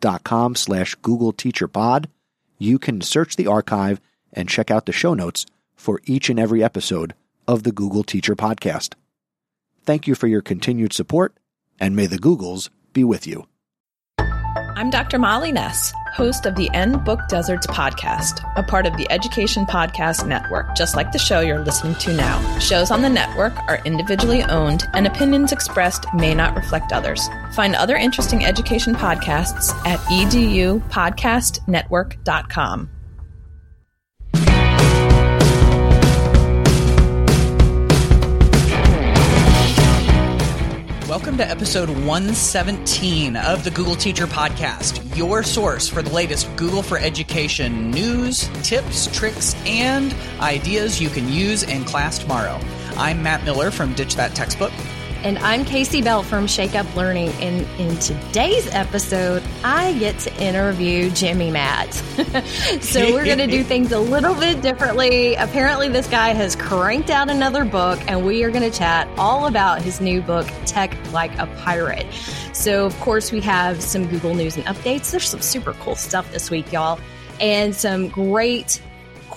chrisnesi.com slash Google Teacher Pod, you can search the archive and check out the show notes for each and every episode of the Google Teacher Podcast. Thank you for your continued support, and may the Googles be with you. I'm Dr. Molly Ness, host of the End Book Deserts podcast, a part of the Education Podcast Network, just like the show you're listening to now. Shows on the network are individually owned, and opinions expressed may not reflect others. Find other interesting education podcasts at edupodcastnetwork.com. Welcome to episode 117 of the Google Teacher Podcast, your source for the latest Google for Education news, tips, tricks, and ideas you can use in class tomorrow. I'm Matt Miller from Ditch That Textbook. And I'm Casey Bell from Shake Up Learning. And in today's episode, I get to interview Jimmy Matt. so we're going to do things a little bit differently. Apparently, this guy has cranked out another book, and we are going to chat all about his new book, Tech Like a Pirate. So, of course, we have some Google News and updates. There's some super cool stuff this week, y'all, and some great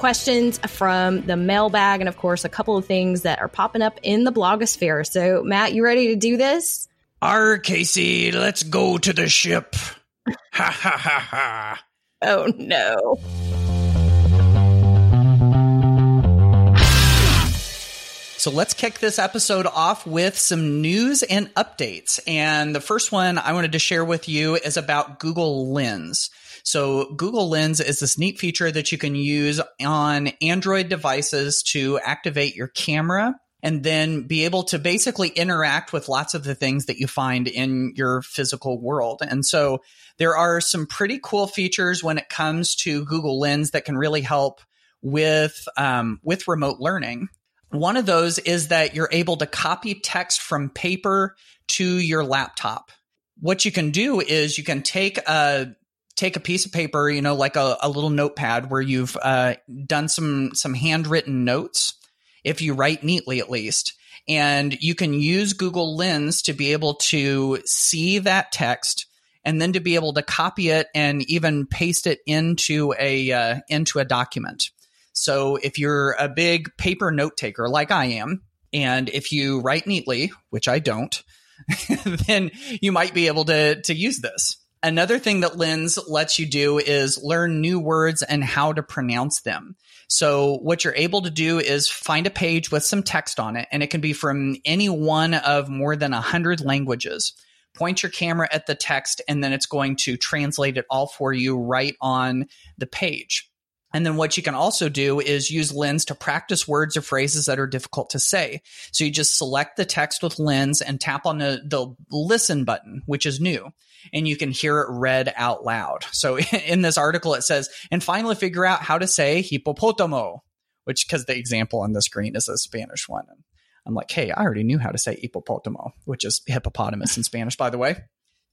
questions from the mailbag, and of course, a couple of things that are popping up in the blogosphere. So, Matt, you ready to do this? R. Casey, let's go to the ship. ha ha ha ha. Oh no. So let's kick this episode off with some news and updates. And the first one I wanted to share with you is about Google Lens. So Google Lens is this neat feature that you can use on Android devices to activate your camera and then be able to basically interact with lots of the things that you find in your physical world. And so there are some pretty cool features when it comes to Google Lens that can really help with um, with remote learning. One of those is that you're able to copy text from paper to your laptop. What you can do is you can take a take a piece of paper, you know, like a, a little notepad where you've uh, done some some handwritten notes, if you write neatly at least, and you can use Google Lens to be able to see that text and then to be able to copy it and even paste it into a uh, into a document. So if you're a big paper note taker like I am, and if you write neatly, which I don't, then you might be able to to use this. Another thing that Lens lets you do is learn new words and how to pronounce them. So what you're able to do is find a page with some text on it, and it can be from any one of more than a hundred languages. Point your camera at the text, and then it's going to translate it all for you right on the page. And then what you can also do is use Lens to practice words or phrases that are difficult to say. So you just select the text with Lens and tap on the, the listen button, which is new and you can hear it read out loud. So in this article, it says, and finally figure out how to say hippopotamo, which because the example on the screen is a Spanish one. I'm like, hey, I already knew how to say hippopotamo, which is hippopotamus in Spanish, by the way.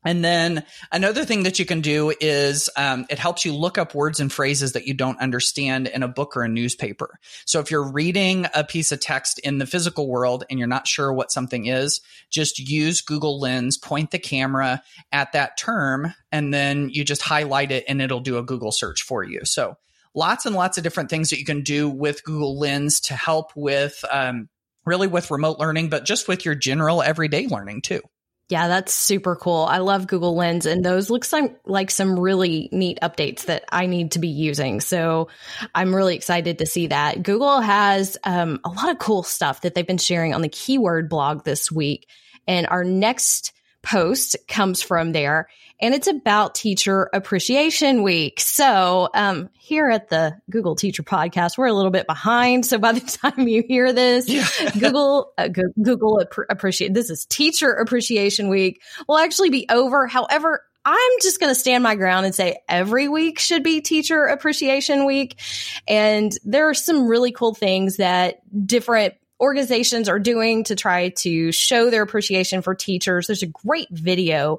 And then another thing that you can do is um, it helps you look up words and phrases that you don't understand in a book or a newspaper. So if you're reading a piece of text in the physical world and you're not sure what something is, just use Google Lens, point the camera at that term, and then you just highlight it and it'll do a Google search for you. So lots and lots of different things that you can do with Google Lens to help with um, really with remote learning, but just with your general everyday learning too. Yeah, that's super cool. I love Google Lens, and those look some, like some really neat updates that I need to be using. So I'm really excited to see that. Google has um, a lot of cool stuff that they've been sharing on the keyword blog this week. And our next post comes from there and it's about Teacher Appreciation Week. So, um, here at the Google Teacher Podcast, we're a little bit behind. So by the time you hear this, yeah. Google uh, Google Appreciate this is Teacher Appreciation Week will actually be over. However, I'm just going to stand my ground and say every week should be Teacher Appreciation Week. And there are some really cool things that different organizations are doing to try to show their appreciation for teachers. There's a great video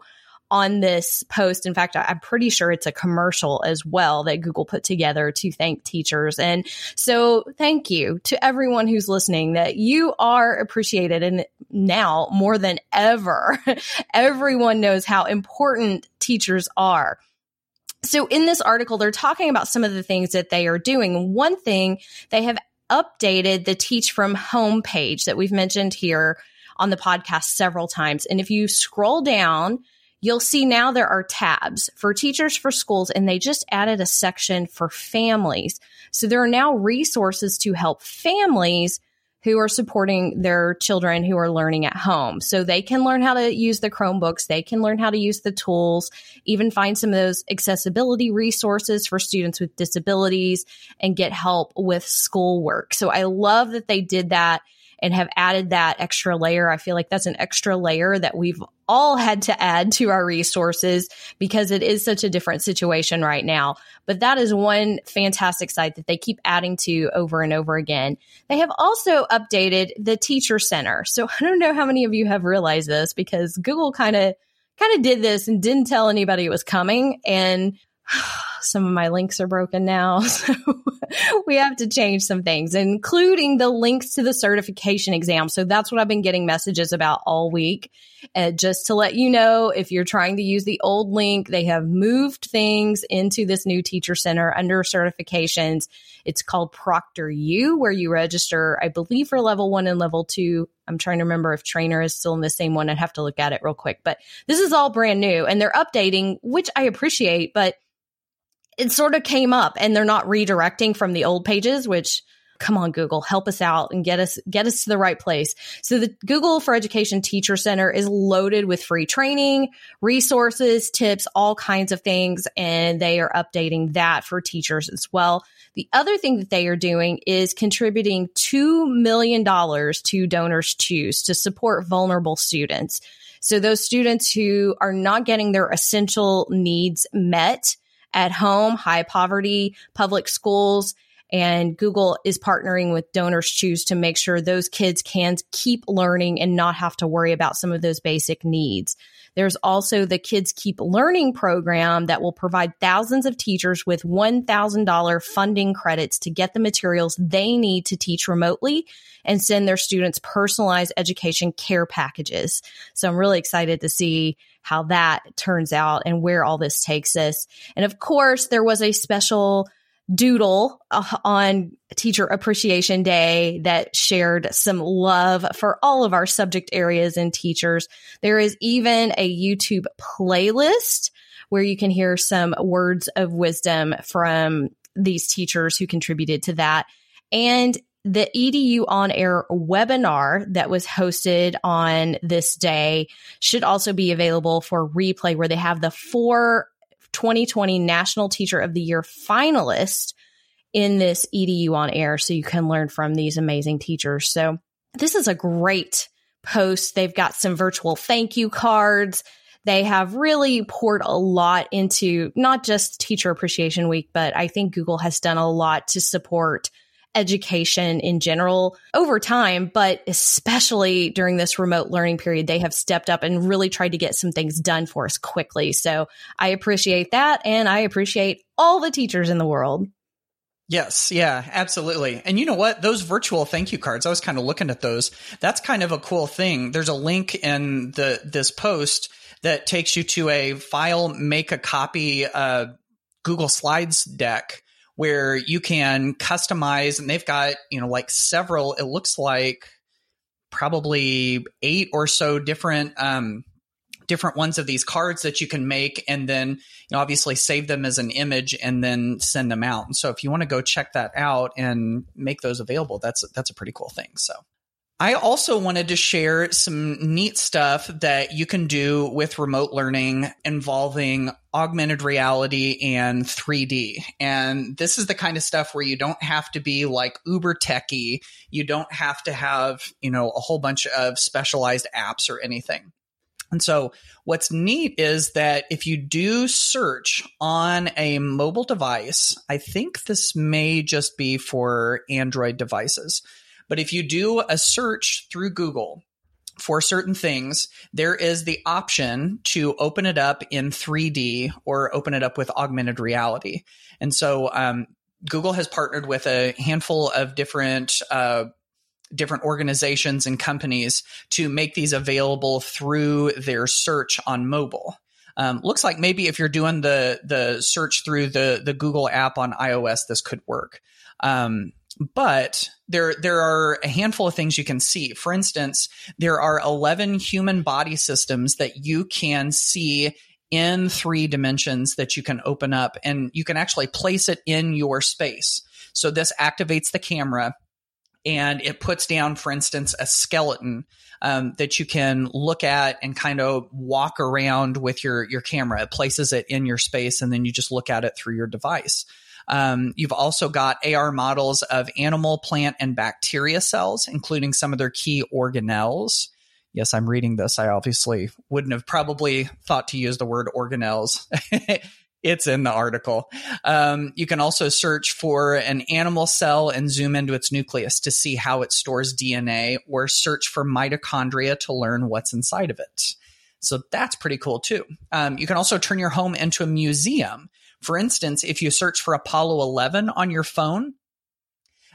on this post. In fact, I'm pretty sure it's a commercial as well that Google put together to thank teachers. And so thank you to everyone who's listening that you are appreciated. And now more than ever, everyone knows how important teachers are. So in this article, they're talking about some of the things that they are doing. One thing they have updated the Teach from Home page that we've mentioned here on the podcast several times. And if you scroll down, you'll see now there are tabs for teachers for schools, and they just added a section for families. So there are now resources to help families who are supporting their children who are learning at home. So they can learn how to use the Chromebooks, they can learn how to use the tools, even find some of those accessibility resources for students with disabilities and get help with schoolwork. So I love that they did that and have added that extra layer. I feel like that's an extra layer that we've all had to add to our resources because it is such a different situation right now. But that is one fantastic site that they keep adding to over and over again. They have also updated the teacher center. So I don't know how many of you have realized this because Google kind of kind of did this and didn't tell anybody it was coming and some of my links are broken now. So we have to change some things, including the links to the certification exam. So that's what I've been getting messages about all week. Uh, just to let you know, if you're trying to use the old link, they have moved things into this new teacher center under certifications. It's called Proctor ProctorU, where you register, I believe, for level one and level two. I'm trying to remember if trainer is still in the same one. I'd have to look at it real quick, but this is all brand new and they're updating, which I appreciate, but it sort of came up and they're not redirecting from the old pages, which come on google help us out and get us get us to the right place. So the google for education teacher center is loaded with free training resources tips all kinds of things and they are updating that for teachers as well. The other thing that they are doing is contributing $2 million to donors choose to support vulnerable students. So those students who are not getting their essential needs met at home, high poverty, public schools. And Google is partnering with Donors Choose to make sure those kids can keep learning and not have to worry about some of those basic needs. There's also the Kids Keep Learning program that will provide thousands of teachers with $1,000 funding credits to get the materials they need to teach remotely and send their students personalized education care packages. So I'm really excited to see how that turns out and where all this takes us. And of course, there was a special doodle uh, on Teacher Appreciation Day that shared some love for all of our subject areas and teachers. There is even a YouTube playlist where you can hear some words of wisdom from these teachers who contributed to that. And the EDU on air webinar that was hosted on this day should also be available for replay, where they have the four 2020 National Teacher of the Year finalists in this EDU on air. So you can learn from these amazing teachers. So this is a great post. They've got some virtual thank you cards. They have really poured a lot into not just Teacher Appreciation Week, but I think Google has done a lot to support education in general over time, but especially during this remote learning period, they have stepped up and really tried to get some things done for us quickly. So I appreciate that. And I appreciate all the teachers in the world. Yes, yeah, absolutely. And you know what? Those virtual thank you cards, I was kind of looking at those. That's kind of a cool thing. There's a link in the this post that takes you to a file make a copy uh, Google Slides deck where you can customize and they've got, you know, like several, it looks like probably eight or so different um, different ones of these cards that you can make and then you know obviously save them as an image and then send them out. And so if you want to go check that out and make those available, that's that's a pretty cool thing. So I also wanted to share some neat stuff that you can do with remote learning involving augmented reality and 3D. And this is the kind of stuff where you don't have to be like uber techie. You don't have to have, you know, a whole bunch of specialized apps or anything. And so what's neat is that if you do search on a mobile device, I think this may just be for Android devices. But if you do a search through Google for certain things, there is the option to open it up in 3D or open it up with augmented reality. And so um, Google has partnered with a handful of different uh, different organizations and companies to make these available through their search on mobile. Um, looks like maybe if you're doing the the search through the the Google app on iOS, this could work. Um, but there there are a handful of things you can see. For instance, there are 11 human body systems that you can see in three dimensions that you can open up and you can actually place it in your space. So this activates the camera and it puts down, for instance, a skeleton um, that you can look at and kind of walk around with your your camera. It places it in your space, and then you just look at it through your device. Um, you've also got AR models of animal, plant, and bacteria cells, including some of their key organelles. Yes, I'm reading this. I obviously wouldn't have probably thought to use the word organelles. it's in the article. Um, you can also search for an animal cell and zoom into its nucleus to see how it stores DNA, or search for mitochondria to learn what's inside of it. So that's pretty cool too. Um, you can also turn your home into a museum for instance, if you search for Apollo 11 on your phone,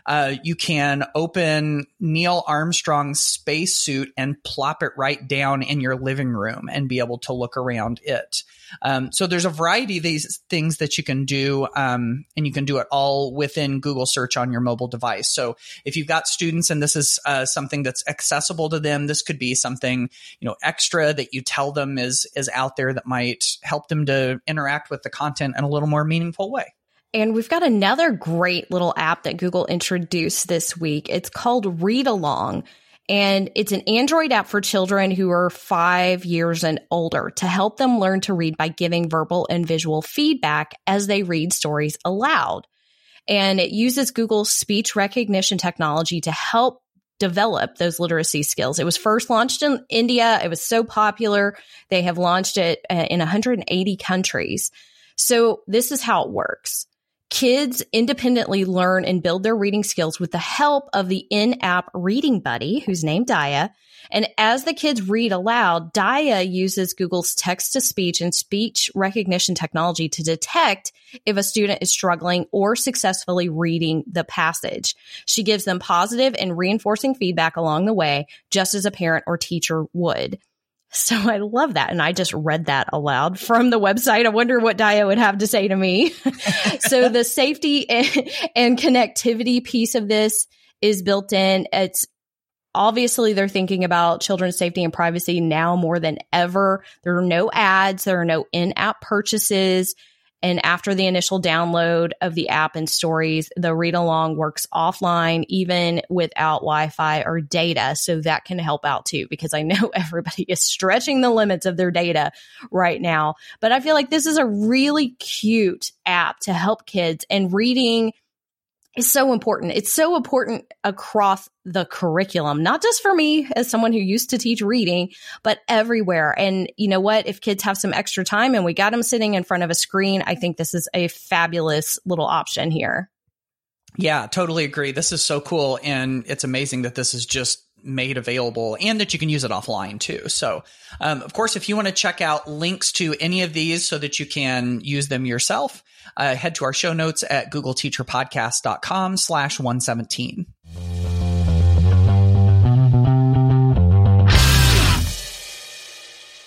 uh, you can open Neil Armstrong's spacesuit and plop it right down in your living room and be able to look around it. Um, so there's a variety of these things that you can do, um, and you can do it all within Google search on your mobile device. So if you've got students and this is uh, something that's accessible to them, this could be something you know extra that you tell them is is out there that might help them to interact with the content in a little more meaningful way. And we've got another great little app that Google introduced this week. It's called Read Along. And it's an Android app for children who are five years and older to help them learn to read by giving verbal and visual feedback as they read stories aloud. And it uses Google's speech recognition technology to help develop those literacy skills. It was first launched in India. It was so popular. They have launched it uh, in 180 countries. So this is how it works. Kids independently learn and build their reading skills with the help of the in app reading buddy, who's named Diya. And as the kids read aloud, Diya uses Google's text to speech and speech recognition technology to detect if a student is struggling or successfully reading the passage. She gives them positive and reinforcing feedback along the way, just as a parent or teacher would. So I love that. And I just read that aloud from the website. I wonder what Diya would have to say to me. so the safety and, and connectivity piece of this is built in. It's obviously they're thinking about children's safety and privacy now more than ever. There are no ads. There are no in-app purchases. And after the initial download of the app and stories, the read along works offline, even without Wi Fi or data. So that can help out too, because I know everybody is stretching the limits of their data right now. But I feel like this is a really cute app to help kids and reading is so important. It's so important across the curriculum, not just for me as someone who used to teach reading, but everywhere. And you know what? If kids have some extra time and we got them sitting in front of a screen, I think this is a fabulous little option here. Yeah, totally agree. This is so cool. And it's amazing that this is just made available and that you can use it offline too. So, um, of course, if you want to check out links to any of these so that you can use them yourself, uh, head to our show notes at googleteacherpodcast.com slash 117.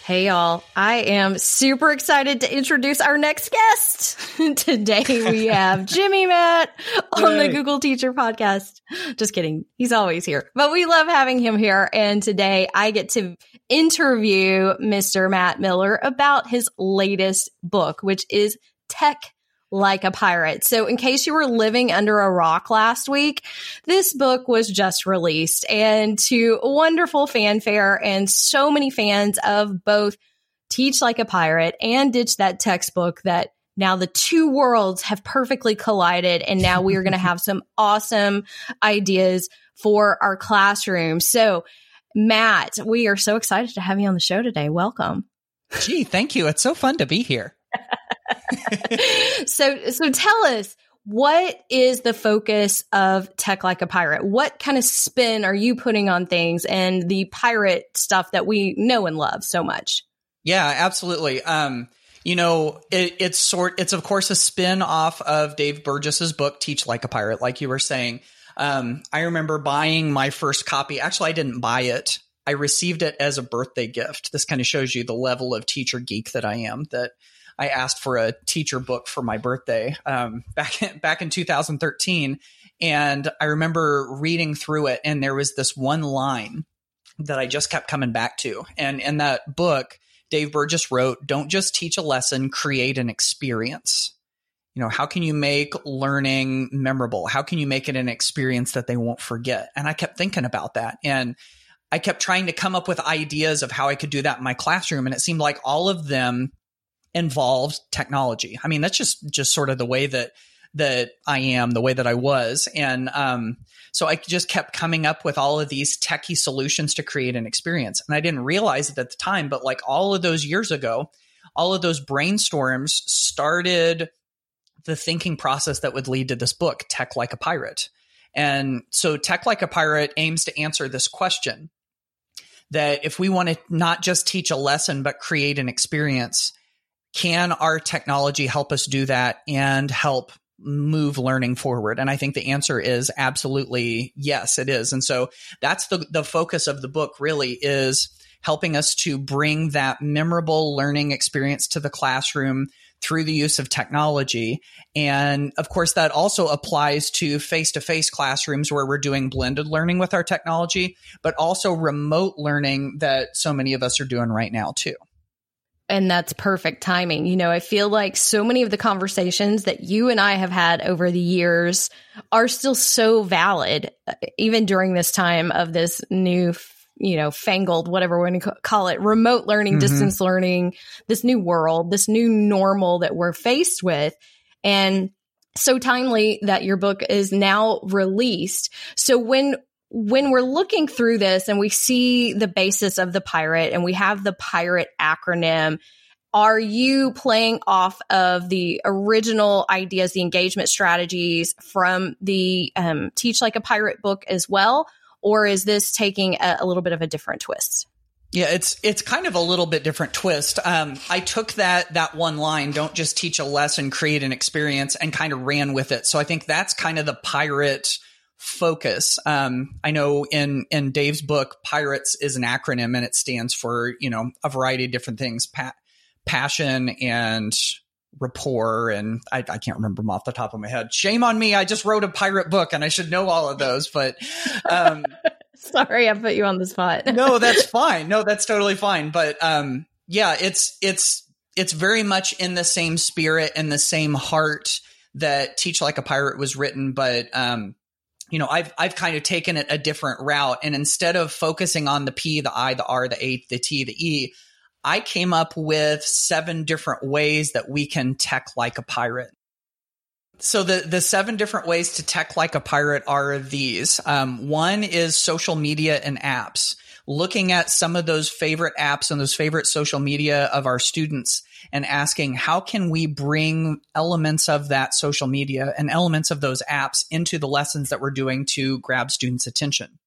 Hey, y'all. I am super excited to introduce our next guest. Today we have Jimmy Matt on the Google Teacher Podcast. Just kidding. He's always here, but we love having him here. And today I get to interview Mr. Matt Miller about his latest book, which is Tech like a pirate. So in case you were living under a rock last week, this book was just released and to wonderful fanfare and so many fans of both Teach Like a Pirate and Ditch That Textbook that now the two worlds have perfectly collided and now we are going to have some awesome ideas for our classroom. So Matt, we are so excited to have you on the show today. Welcome. Gee, thank you. It's so fun to be here. so, so tell us what is the focus of Tech Like a Pirate? What kind of spin are you putting on things and the pirate stuff that we know and love so much? Yeah, absolutely. Um, you know, it, it's sort, it's of course a spin off of Dave Burgess's book, Teach Like a Pirate, like you were saying. Um, I remember buying my first copy. Actually, I didn't buy it. I received it as a birthday gift. This kind of shows you the level of teacher geek that I am. That I asked for a teacher book for my birthday um, back in, back in 2013, and I remember reading through it, and there was this one line that I just kept coming back to, and in that book, Dave Burgess wrote, "Don't just teach a lesson, create an experience." You know, how can you make learning memorable? How can you make it an experience that they won't forget? And I kept thinking about that, and I kept trying to come up with ideas of how I could do that in my classroom, and it seemed like all of them involved technology. I mean, that's just just sort of the way that that I am, the way that I was, and um, so I just kept coming up with all of these techie solutions to create an experience. And I didn't realize it at the time, but like all of those years ago, all of those brainstorms started the thinking process that would lead to this book, Tech Like a Pirate. And so Tech Like a Pirate aims to answer this question that if we want to not just teach a lesson, but create an experience, can our technology help us do that and help move learning forward? And I think the answer is absolutely yes, it is. And so that's the, the focus of the book really is helping us to bring that memorable learning experience to the classroom through the use of technology. And of course, that also applies to face to face classrooms where we're doing blended learning with our technology, but also remote learning that so many of us are doing right now, too and that's perfect timing. You know, I feel like so many of the conversations that you and I have had over the years are still so valid, uh, even during this time of this new, you know, fangled, whatever we're going to call it, remote learning, mm-hmm. distance learning, this new world, this new normal that we're faced with. And so timely that your book is now released. So when when we're looking through this and we see the basis of the pirate and we have the pirate acronym, are you playing off of the original ideas, the engagement strategies from the um, Teach Like a Pirate book as well? Or is this taking a, a, little bit of a different twist? Yeah, it's it's kind of a little bit different twist. Um, I took that that one line, "Don't just teach a lesson, create an experience," and kind of ran with it. So I think that's kind of the pirate focus. Um, I know in in Dave's book, Pirates is an acronym and it stands for you know a variety of different things: pa- passion and rapport, and I, I, can't remember them off the top of my head. Shame on me! I just wrote a pirate book and I should know all of those, but. Um, Sorry, I put you on the spot. no, that's fine. No, that's totally fine. But um, yeah, it's it's it's very much in the same spirit and the same heart that Teach Like a Pirate was written, but um, you know, I've I've kind of taken it a different route, and instead of focusing on the P, the I, the R, the A, the T, the E, I came up with seven different ways that we can tech like a pirate. So the the seven different ways to tech like a pirate are these. Um, one is social media and apps. Looking at some of those favorite apps and those favorite social media of our students and asking how can we bring elements of that social media and elements of those apps into the lessons that we're doing to grab students' attention.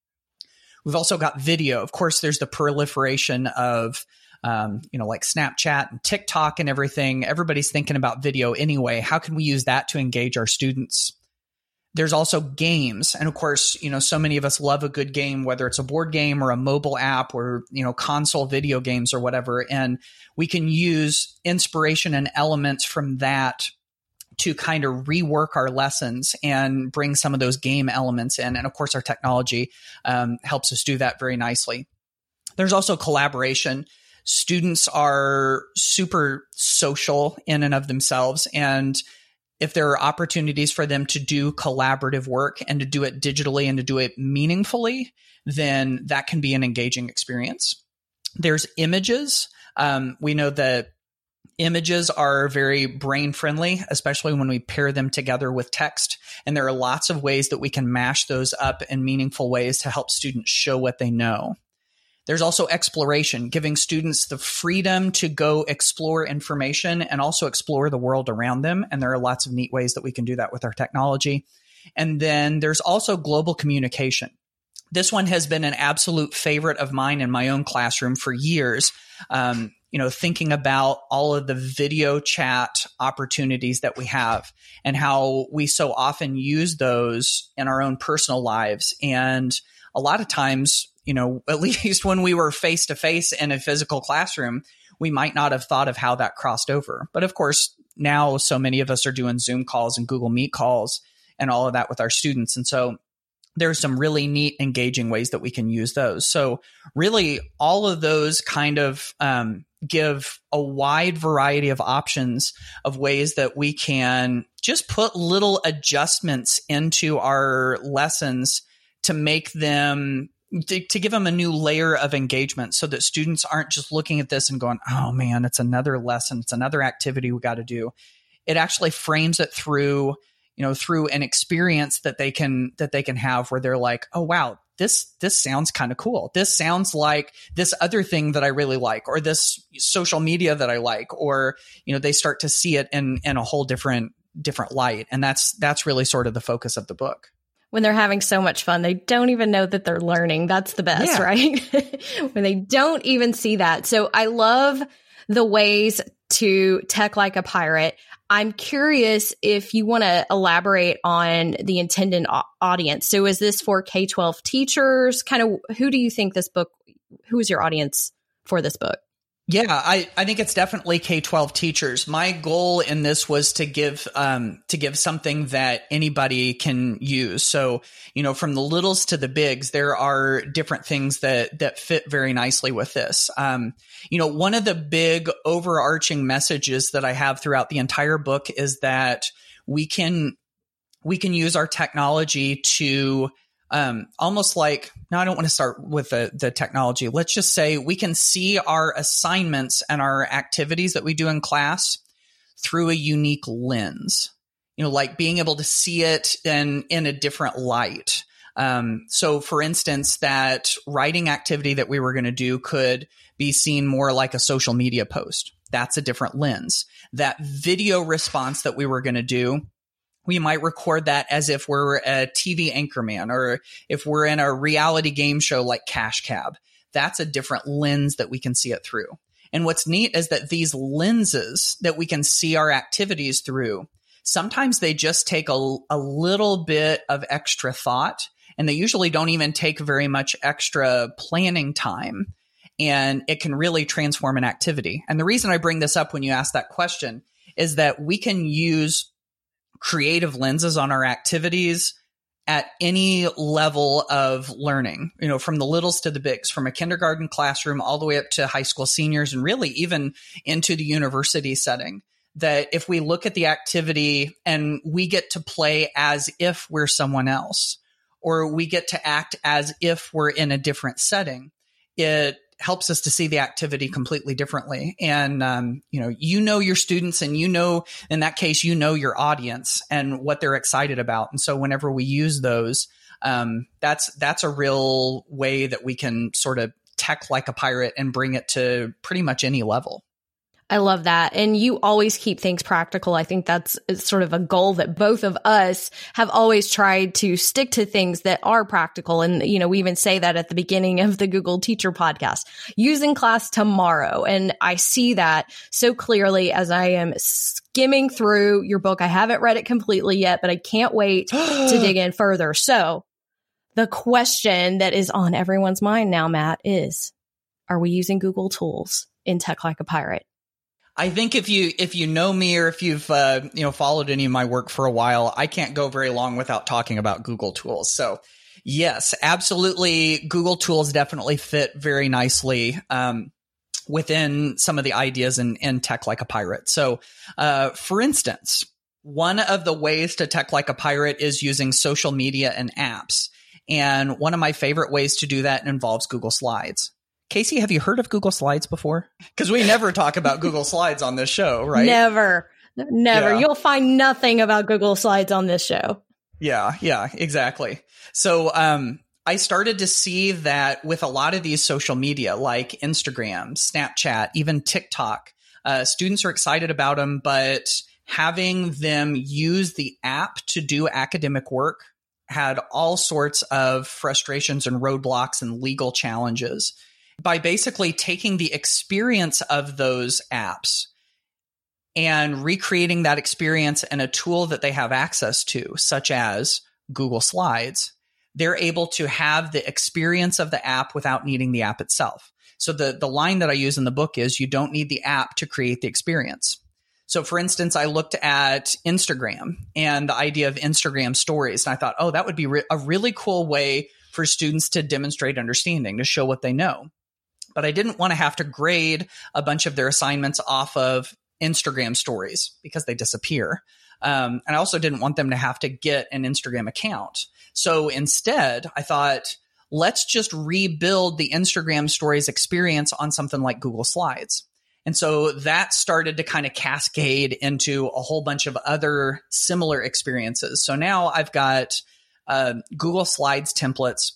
We've also got video. Of course, there's the proliferation of um, you know, like Snapchat and TikTok and everything. Everybody's thinking about video anyway. How can we use that to engage our students? There's also games. And of course, you know, so many of us love a good game, whether it's a board game or a mobile app or, you know, console video games or whatever. And we can use inspiration and elements from that to kind of rework our lessons and bring some of those game elements in. And of course, our technology um, helps us do that very nicely. There's also collaboration. Students are super social in and of themselves. And if there are opportunities for them to do collaborative work and to do it digitally and to do it meaningfully, then that can be an engaging experience. There's images. Um, we know that images are very brain friendly, especially when we pair them together with text. And there are lots of ways that we can mash those up in meaningful ways to help students show what they know. There's also exploration, giving students the freedom to go explore information and also explore the world around them. And there are lots of neat ways that we can do that with our technology. And then there's also global communication. This one has been an absolute favorite of mine in my own classroom for years. Um, you know, thinking about all of the video chat opportunities that we have and how we so often use those in our own personal lives. And a lot of times, you know, at least when we were face to face in a physical classroom, we might not have thought of how that crossed over. But of course, now so many of us are doing Zoom calls and Google Meet calls and all of that with our students. And so there's some really neat, engaging ways that we can use those. So, really, all of those kind of um, give a wide variety of options of ways that we can just put little adjustments into our lessons to make them to, to, give them a new layer of engagement so that students aren't just looking at this and going, oh man, it's another lesson, it's another activity we got to do. It actually frames it through, you know, through an experience that they can that they can have where they're like, oh wow, this this sounds kind of cool. This sounds like this other thing that I really like, or this social media that I like, or you know, they start to see it in in a whole different different light. And that's that's really sort of the focus of the book when they're having so much fun, they don't even know that they're learning. That's the best, yeah. right? when they don't even see that. So I love the ways to tech like a pirate. I'm curious if you want to elaborate on the intended audience. So is this for K 12 teachers? Kind of who do you think this book, who is your audience for this book? Yeah, I, I think it's definitely K twelve teachers. My goal in this was to give um, to give something that anybody can use. So you know, from the littles to the bigs, there are different things that that fit very nicely with this. Um, you know, one of the big overarching messages that I have throughout the entire book is that we can we can use our technology to um, almost like no i don't want to start with the, the technology. Let's just say we can see our assignments and our activities that we do in class through a unique lens. You know like being able to see it in in a different light. Um, so for instance that writing activity that we were going to do could be seen more like a social media post. That's a different lens. That video response that we were going to do we might record that as if we're a TV anchorman or if we're in a reality game show like Cash Cab. That's a different lens that we can see it through. And what's neat is that these lenses that we can see our activities through, sometimes they just take a, a little bit of extra thought and they usually don't even take very much extra planning time. And it can really transform an activity. And the reason I bring this up when you ask that question is that we can use creative lenses on our activities at any level of learning, you know, from the littles to the bigs, from a kindergarten classroom all the way up to high school seniors and really even into the university setting. That if we look at the activity and we get to play as if we're someone else, or we get to act as if we're in a different setting, it helps us to see the activity completely differently. And, um, you know, you know your students and you know, in that case, you know your audience and what they're excited about. And so whenever we use those, um, that's, that's a real way that we can sort of tech like a pirate and bring it to pretty much any level. I love that. And you always keep things practical. I think that's sort of a goal that both of us have always tried to stick to things that are practical. And, you know, we even say that at the beginning of the Google Teacher podcast, using class tomorrow. And I see that so clearly as I am skimming through your book. I haven't read it completely yet, but I can't wait to dig in further. So the question that is on everyone's mind now, Matt, is are we using Google tools in Tech Like a Pirate? I think if you if you know me or if you've uh, you know followed any of my work for a while, I can't go very long without talking about Google tools. So yes, absolutely, Google tools definitely fit very nicely um, within some of the ideas in, in tech like a pirate. So, uh, for instance, one of the ways to tech like a pirate is using social media and apps. And one of my favorite ways to do that involves Google Slides. Casey, have you heard of Google Slides before? Because we never talk about Google Slides on this show, right? Never. Never. Yeah. You'll find nothing about Google Slides on this show. Yeah, yeah, exactly. So, um, I started to see that with a lot of these social media like Instagram, Snapchat, even TikTok, uh, students are excited about them, but having them use the app to do academic work had all sorts of frustrations and roadblocks and legal challenges. By basically taking the experience of those apps and recreating that experience in a tool that they have access to, such as Google Slides, they're able to have the experience of the app without needing the app itself. So the, the line that I use in the book is you don't need the app to create the experience. So for instance, I looked at Instagram and the idea of Instagram stories and I thought, oh, that would be re- a really cool way for students to demonstrate understanding, to show what they know. But I didn't want to have to grade a bunch of their assignments off of Instagram stories because they disappear. Um, and I also didn't want them to have to get an Instagram account. So instead, I thought, let's just rebuild the Instagram stories experience on something like Google Slides. And so that started to kind of cascade into a whole bunch of other similar experiences. So now I've got uh, Google Slides templates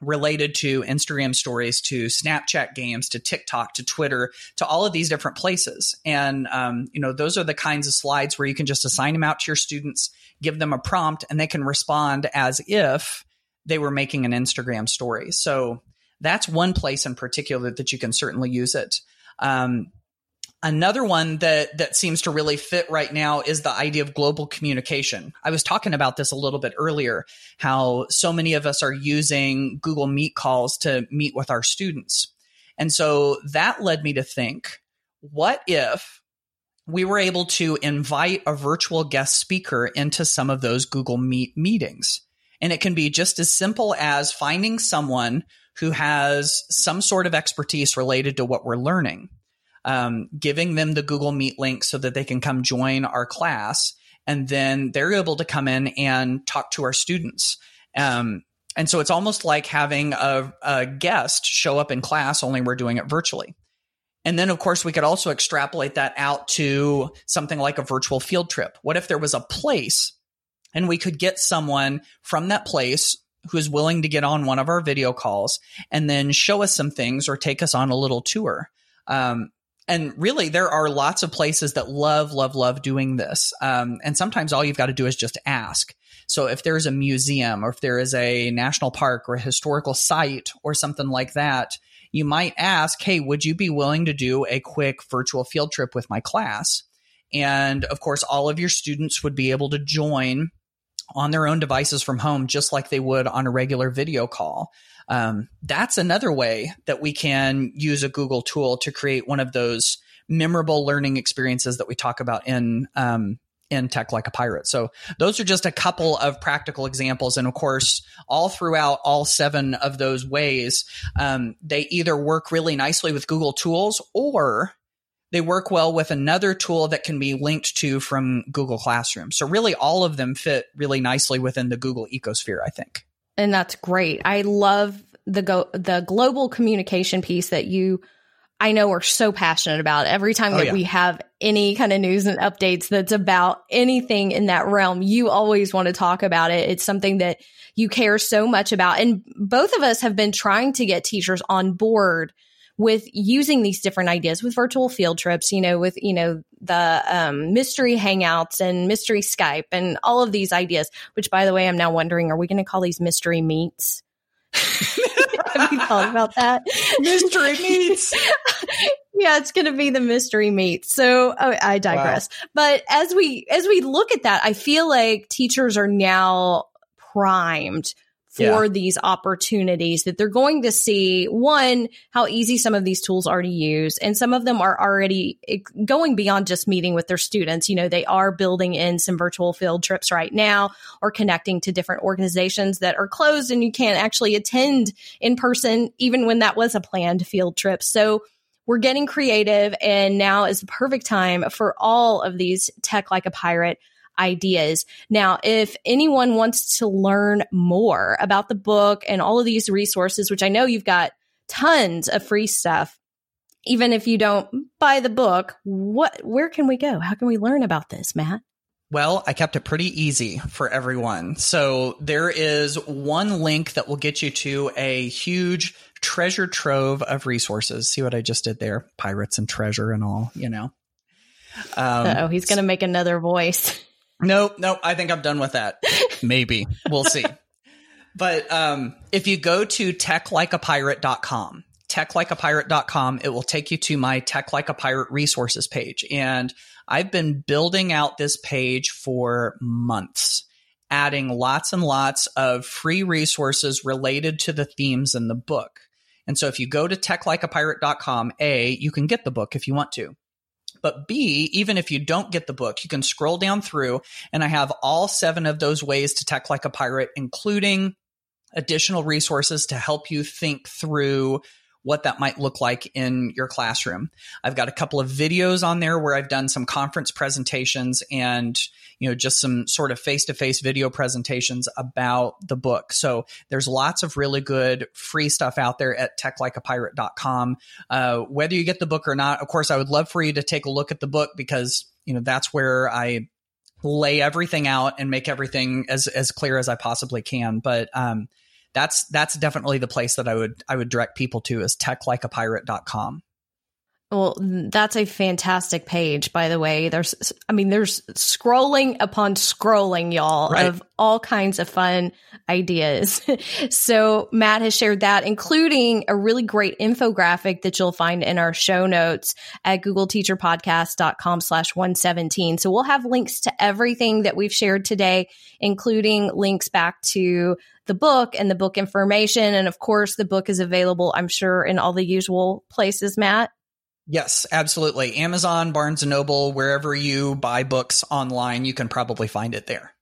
related to Instagram stories, to Snapchat games, to TikTok, to Twitter, to all of these different places. And, um, you know, those are the kinds of slides where you can just assign them out to your students, give them a prompt, and they can respond as if they were making an Instagram story. So that's one place in particular that you can certainly use it. Um, Another one that that seems to really fit right now is the idea of global communication. I was talking about this a little bit earlier how so many of us are using Google Meet calls to meet with our students. And so that led me to think, what if we were able to invite a virtual guest speaker into some of those Google Meet meetings? And it can be just as simple as finding someone who has some sort of expertise related to what we're learning um, giving them the Google Meet link so that they can come join our class. And then they're able to come in and talk to our students. Um, and so it's almost like having a, a guest show up in class, only we're doing it virtually. And then, of course, we could also extrapolate that out to something like a virtual field trip. What if there was a place and we could get someone from that place who is willing to get on one of our video calls and then show us some things or take us on a little tour? Um, and really, there are lots of places that love, love, love doing this. Um, and sometimes all you've got to do is just ask. So if there's a museum or if there is a national park or a historical site or something like that, you might ask, Hey, would you be willing to do a quick virtual field trip with my class? And of course, all of your students would be able to join on their own devices from home, just like they would on a regular video call um, that's another way that we can use a Google tool to create one of those memorable learning experiences that we talk about in um, in Tech Like a Pirate. So those are just a couple of practical examples, and of course, all throughout all seven of those ways, um, they either work really nicely with Google Tools or they work well with another tool that can be linked to from Google Classroom. So really, all of them fit really nicely within the Google ecosphere. I think and that's great. I love the go the global communication piece that you I know are so passionate about. Every time oh, that yeah. we have any kind of news and updates that's about anything in that realm, you always want to talk about it. It's something that you care so much about. And both of us have been trying to get teachers on board with using these different ideas with virtual field trips, you know, with, you know, the um, mystery hangouts and mystery Skype and all of these ideas, which by the way, I'm now wondering, are we going to call these mystery meets? Have you thought about that? Mystery meets. yeah, it's going to be the mystery meet. So oh, I digress. Wow. But as we as we look at that, I feel like teachers are now primed for yeah. these opportunities that they're going to see one how easy some of these tools are to use. And some of them are already going beyond just meeting with their students. You know they are building in some virtual field trips right now or connecting to different organizations that are closed and you can't actually attend in person even when that was a planned field trip. So we're getting creative and now is the perfect time for all of these tech like a pirate ideas. Now, if anyone wants to learn more about the book and all of these resources, which I know you've got tons of free stuff, even if you don't buy the book, what where can we go? How can we learn about this, Matt? Well, I kept it pretty easy for everyone. So there is one link that will get you to a huge treasure trove of resources. See what I just did there? Pirates and treasure and all, you know. Um, oh, he's going to make another voice. Nope, nope. I think I'm done with that. Maybe. we'll see. But um, if you go to techlikeapirate.com, techlikeapirate.com, it will take you to my Tech Like a Pirate resources page. And I've been building out this page for months, adding lots and lots of free resources related to the themes in the book. And so if you go to techlikeapirate.com, A, you can get the book if you want to. But B, even if you don't get the book, you can scroll down through and I have all seven of those ways to tech like a pirate, including additional resources to help you think through what that might look like in your classroom. I've got a couple of videos on there where I've done some conference presentations and, you know, just some sort of face to face video presentations about the book. So there's lots of really good free stuff out there at techlikeapirate.com. Uh, whether you get the book or not, of course, I would love for you to take a look at the book because, you know, that's where I lay everything out and make everything as, as clear as I possibly can. But, um, that's that's definitely the place that I would I would direct people to is techlikeapirate.com. Well, that's a fantastic page, by the way. There's, I mean, there's scrolling upon scrolling, y'all, right. of all kinds of fun ideas. so Matt has shared that, including a really great infographic that you'll find in our show notes at googleteacherpodcast.com slash 117. So we'll have links to everything that we've shared today, including links back to the book and the book information. And of course, the book is available, I'm sure, in all the usual places, Matt. Yes, absolutely. Amazon, Barnes and Noble, wherever you buy books online, you can probably find it there.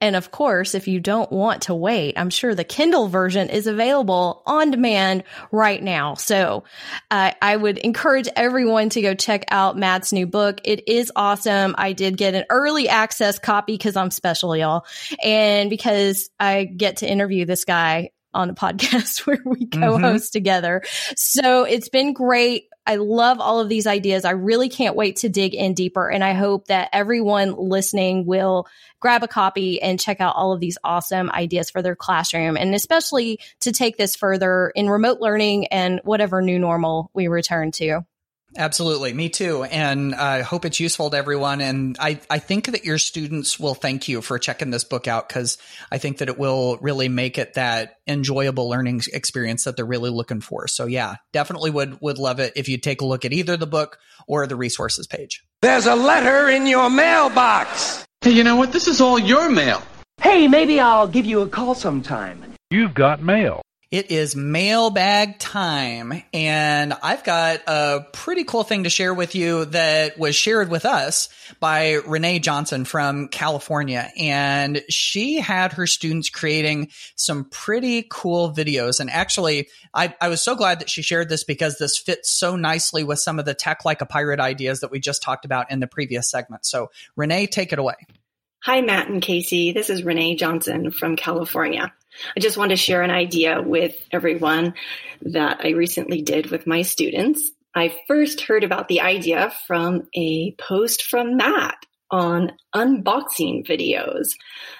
And of course, if you don't want to wait, I'm sure the Kindle version is available on demand right now. So uh, I would encourage everyone to go check out Matt's new book. It is awesome. I did get an early access copy because I'm special, y'all. And because I get to interview this guy on a podcast where we co-host mm-hmm. together. So it's been great. I love all of these ideas. I really can't wait to dig in deeper. And I hope that everyone listening will grab a copy and check out all of these awesome ideas for their classroom and especially to take this further in remote learning and whatever new normal we return to. Absolutely. Me too. And I hope it's useful to everyone. And I, I think that your students will thank you for checking this book out because I think that it will really make it that enjoyable learning experience that they're really looking for. So yeah, definitely would, would love it if you take a look at either the book or the resources page. There's a letter in your mailbox. Hey, you know what? This is all your mail. Hey, maybe I'll give you a call sometime. You've got mail. It is mailbag time, and I've got a pretty cool thing to share with you that was shared with us by Renee Johnson from California. And she had her students creating some pretty cool videos. And actually, I, I was so glad that she shared this because this fits so nicely with some of the tech like a pirate ideas that we just talked about in the previous segment. So, Renee, take it away. Hi, Matt and Kasey. This is Renee Johnson from California. I just want to share an idea with everyone that I recently did with my students. I first heard about the idea from a post from Matt on unboxing videos.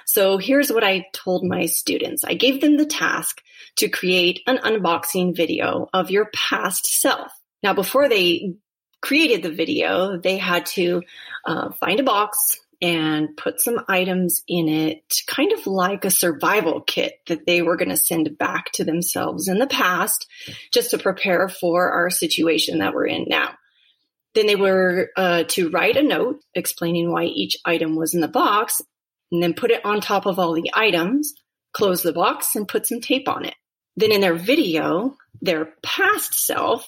So here's what I told my students. I gave them the task to create an unboxing video of your past self. Now, before they created the video, they had to uh, find a box, and put some items in it, kind of like a survival kit that they were going to send back to themselves in the past, just to prepare for our situation that we're in now. Then they were uh, to write a note explaining why each item was in the box, and then put it on top of all the items, close the box, and put some tape on it. Then in their video, their past self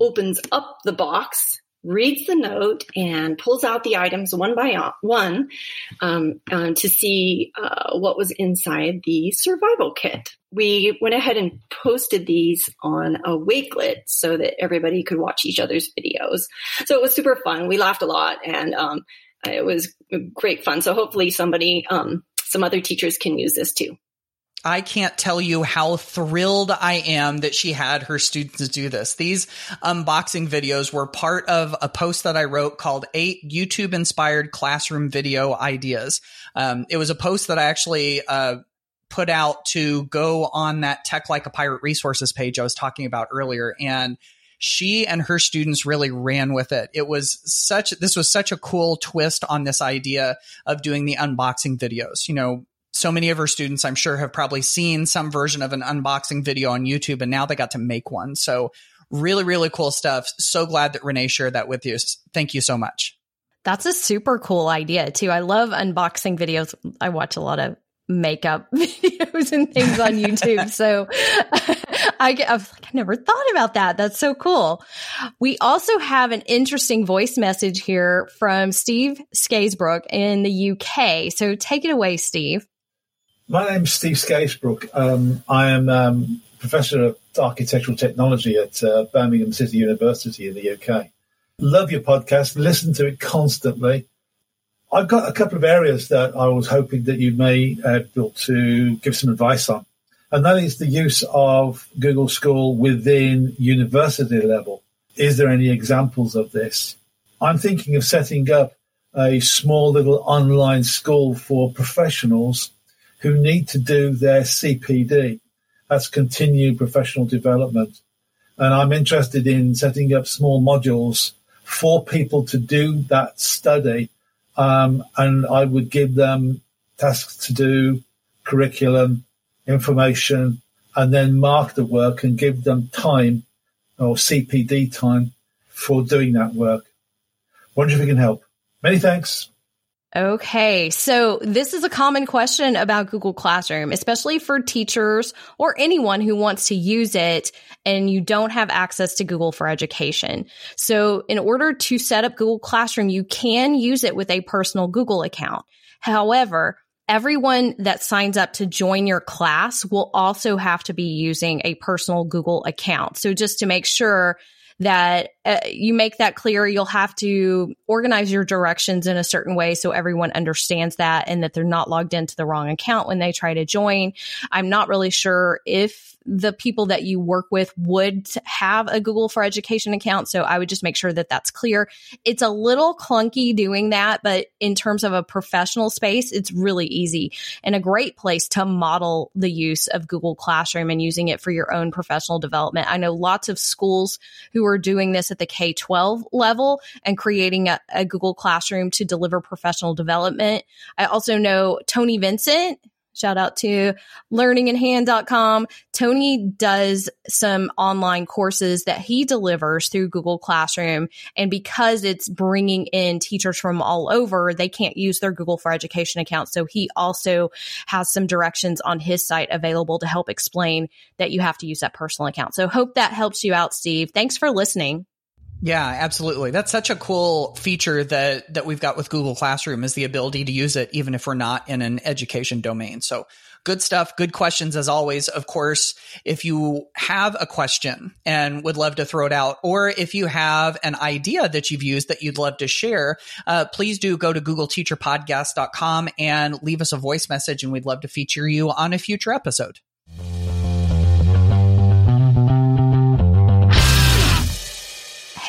opens up the box reads the note and pulls out the items one by one um, um, to see uh, what was inside the survival kit. We went ahead and posted these on a Wakelet so that everybody could watch each other's videos. So it was super fun. We laughed a lot and um, it was great fun. So hopefully somebody, um, some other teachers can use this too. I can't tell you how thrilled I am that she had her students do this. These unboxing videos were part of a post that I wrote called Eight YouTube Inspired Classroom Video Ideas. Um, it was a post that I actually uh, put out to go on that Tech Like a Pirate resources page I was talking about earlier. And she and her students really ran with it. It was such, this was such a cool twist on this idea of doing the unboxing videos. You know, so many of her students, I'm sure, have probably seen some version of an unboxing video on YouTube, and now they got to make one. So, really, really cool stuff. So glad that Renee shared that with you. Thank you so much. That's a super cool idea, too. I love unboxing videos. I watch a lot of makeup videos and things on YouTube. so I, get, I was like, I never thought about that. That's so cool. We also have an interesting voice message here from Steve Scaysbrook in the UK. So take it away, Steve. My name's Steve Scaysbrook. Um, I am um, professor of architectural technology at uh, Birmingham City University in the UK. Love your podcast. Listen to it constantly. I've got a couple of areas that I was hoping that you may uh, be able to give some advice on, and that is the use of Google School within university level. Is there any examples of this? I'm thinking of setting up a small little online school for professionals who need to do their CPD. That's continued professional development. And I'm interested in setting up small modules for people to do that study. Um, and I would give them tasks to do, curriculum, information, and then mark the work and give them time or CPD time for doing that work. Wonder if we can help. Many thanks. Okay. So this is a common question about Google Classroom, especially for teachers or anyone who wants to use it and you don't have access to Google for Education. So in order to set up Google Classroom, you can use it with a personal Google account. However, everyone that signs up to join your class will also have to be using a personal Google account. So just to make sure that uh, you make that clear. You'll have to organize your directions in a certain way so everyone understands that and that they're not logged into the wrong account when they try to join. I'm not really sure if the people that you work with would have a Google for Education account. So I would just make sure that that's clear. It's a little clunky doing that, but in terms of a professional space, it's really easy and a great place to model the use of Google Classroom and using it for your own professional development. I know lots of schools who are doing this at the K 12 level and creating a, a Google Classroom to deliver professional development. I also know Tony Vincent, Shout out to learninginhand.com. Tony does some online courses that he delivers through Google Classroom. And because it's bringing in teachers from all over, they can't use their Google for Education account. So he also has some directions on his site available to help explain that you have to use that personal account. So hope that helps you out, Steve. Thanks for listening. Yeah, absolutely. That's such a cool feature that that we've got with Google Classroom is the ability to use it even if we're not in an education domain. So good stuff, good questions as always. Of course, if you have a question and would love to throw it out, or if you have an idea that you've used that you'd love to share, uh, please do go to googleteacherpodcast.com and leave us a voice message and we'd love to feature you on a future episode.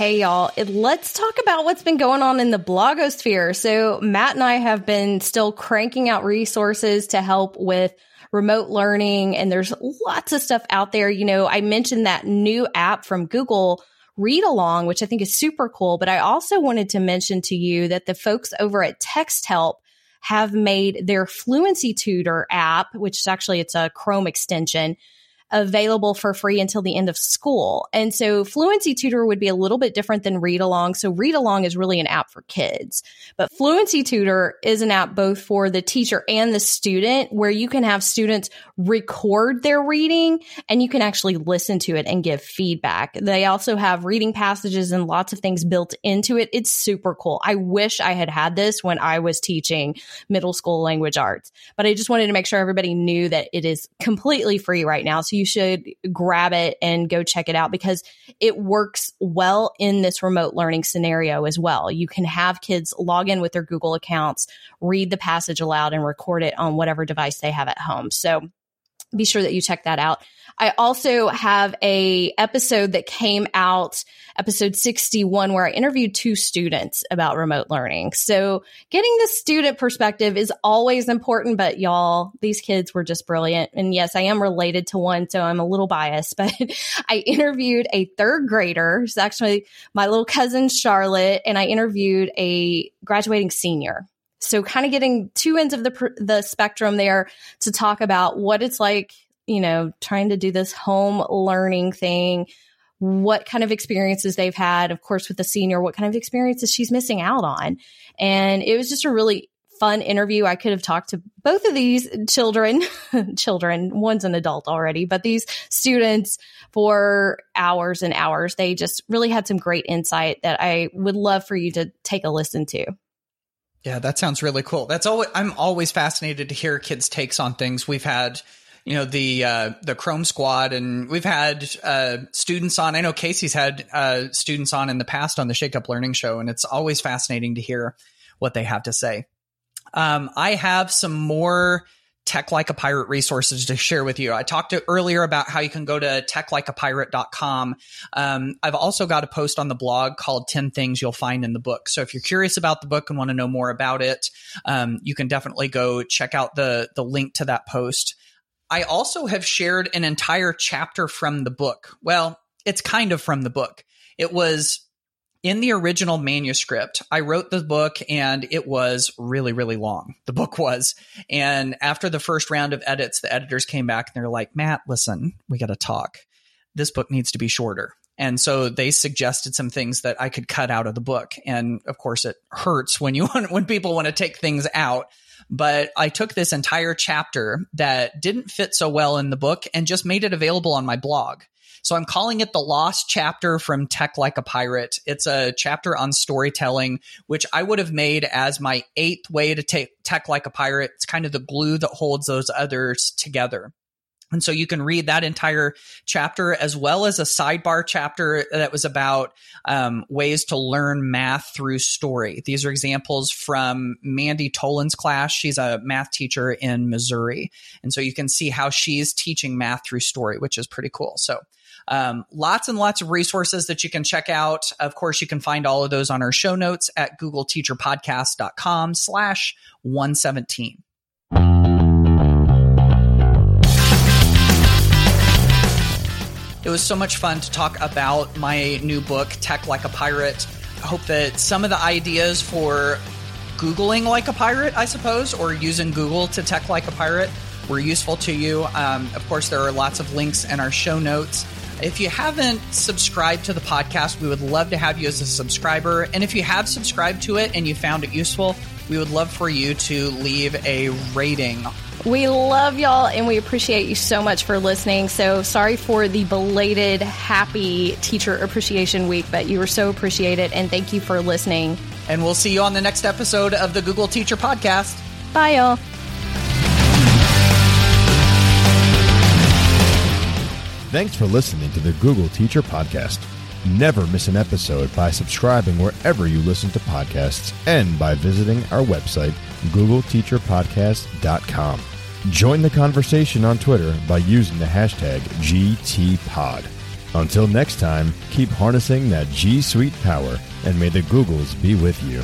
Hey, y'all. Let's talk about what's been going on in the blogosphere. So, Matt and I have been still cranking out resources to help with remote learning, and there's lots of stuff out there. You know, I mentioned that new app from Google, Read Along, which I think is super cool. But I also wanted to mention to you that the folks over at Texthelp have made their Fluency Tutor app, which is actually it's a Chrome extension available for free until the end of school. And so Fluency Tutor would be a little bit different than Read Along. So Read Along is really an app for kids, but Fluency Tutor is an app both for the teacher and the student where you can have students record their reading and you can actually listen to it and give feedback. They also have reading passages and lots of things built into it. It's super cool. I wish I had had this when I was teaching middle school language arts, but I just wanted to make sure everybody knew that it is completely free right now. So you should grab it and go check it out because it works well in this remote learning scenario as well. You can have kids log in with their Google accounts, read the passage aloud, and record it on whatever device they have at home. So be sure that you check that out. I also have a episode that came out, episode 61, where I interviewed two students about remote learning. So getting the student perspective is always important, but y'all, these kids were just brilliant. And yes, I am related to one, so I'm a little biased, but I interviewed a third grader. It's actually my little cousin Charlotte, and I interviewed a graduating senior. So kind of getting two ends of the the spectrum there to talk about what it's like you know, trying to do this home learning thing, what kind of experiences they've had. Of course, with the senior, what kind of experiences she's missing out on. And it was just a really fun interview. I could have talked to both of these children, children, one's an adult already, but these students for hours and hours. They just really had some great insight that I would love for you to take a listen to. Yeah, that sounds really cool. That's always I'm always fascinated to hear kids' takes on things. We've had you know the uh, the Chrome Squad, and we've had uh, students on. I know Kasey's had uh, students on in the past on the Shake Up Learning Show, and it's always fascinating to hear what they have to say. Um, I have some more tech like a pirate resources to share with you. I talked earlier about how you can go to techlikeapirate.com. Um, I've also got a post on the blog called 10 things you'll find in the book. So if you're curious about the book and want to know more about it, um, you can definitely go check out the, the link to that post. I also have shared an entire chapter from the book. Well, it's kind of from the book. It was in the original manuscript. I wrote the book and it was really, really long. The book was. And after the first round of edits, the editors came back and they're like, Matt, listen, we got to talk. This book needs to be shorter. And so they suggested some things that I could cut out of the book. And of course, it hurts when you want, when people want to take things out. But I took this entire chapter that didn't fit so well in the book and just made it available on my blog. So I'm calling it the lost chapter from Tech Like a Pirate. It's a chapter on storytelling, which I would have made as my eighth way to take Tech Like a Pirate. It's kind of the glue that holds those others together. And so you can read that entire chapter as well as a sidebar chapter that was about um, ways to learn math through story. These are examples from Mandy Tolan's class. She's a math teacher in Missouri. And so you can see how she's teaching math through story, which is pretty cool. So um, lots and lots of resources that you can check out. Of course, you can find all of those on our show notes at googleteacherpodcast.com slash 117. It was so much fun to talk about my new book, Tech Like a Pirate. I hope that some of the ideas for Googling like a pirate, I suppose, or using Google to tech like a pirate were useful to you. Um, of course, there are lots of links in our show notes. If you haven't subscribed to the podcast, we would love to have you as a subscriber. And if you have subscribed to it and you found it useful, we would love for you to leave a rating we love y'all and we appreciate you so much for listening. So sorry for the belated happy Teacher Appreciation Week, but you were so appreciated and thank you for listening. And we'll see you on the next episode of the Google Teacher Podcast. Bye, y'all. Thanks for listening to the Google Teacher Podcast. Never miss an episode by subscribing wherever you listen to podcasts and by visiting our website, googleteacherpodcast.com. Join the conversation on Twitter by using the hashtag GTPod. Until next time, keep harnessing that G Suite power, and may the Googles be with you.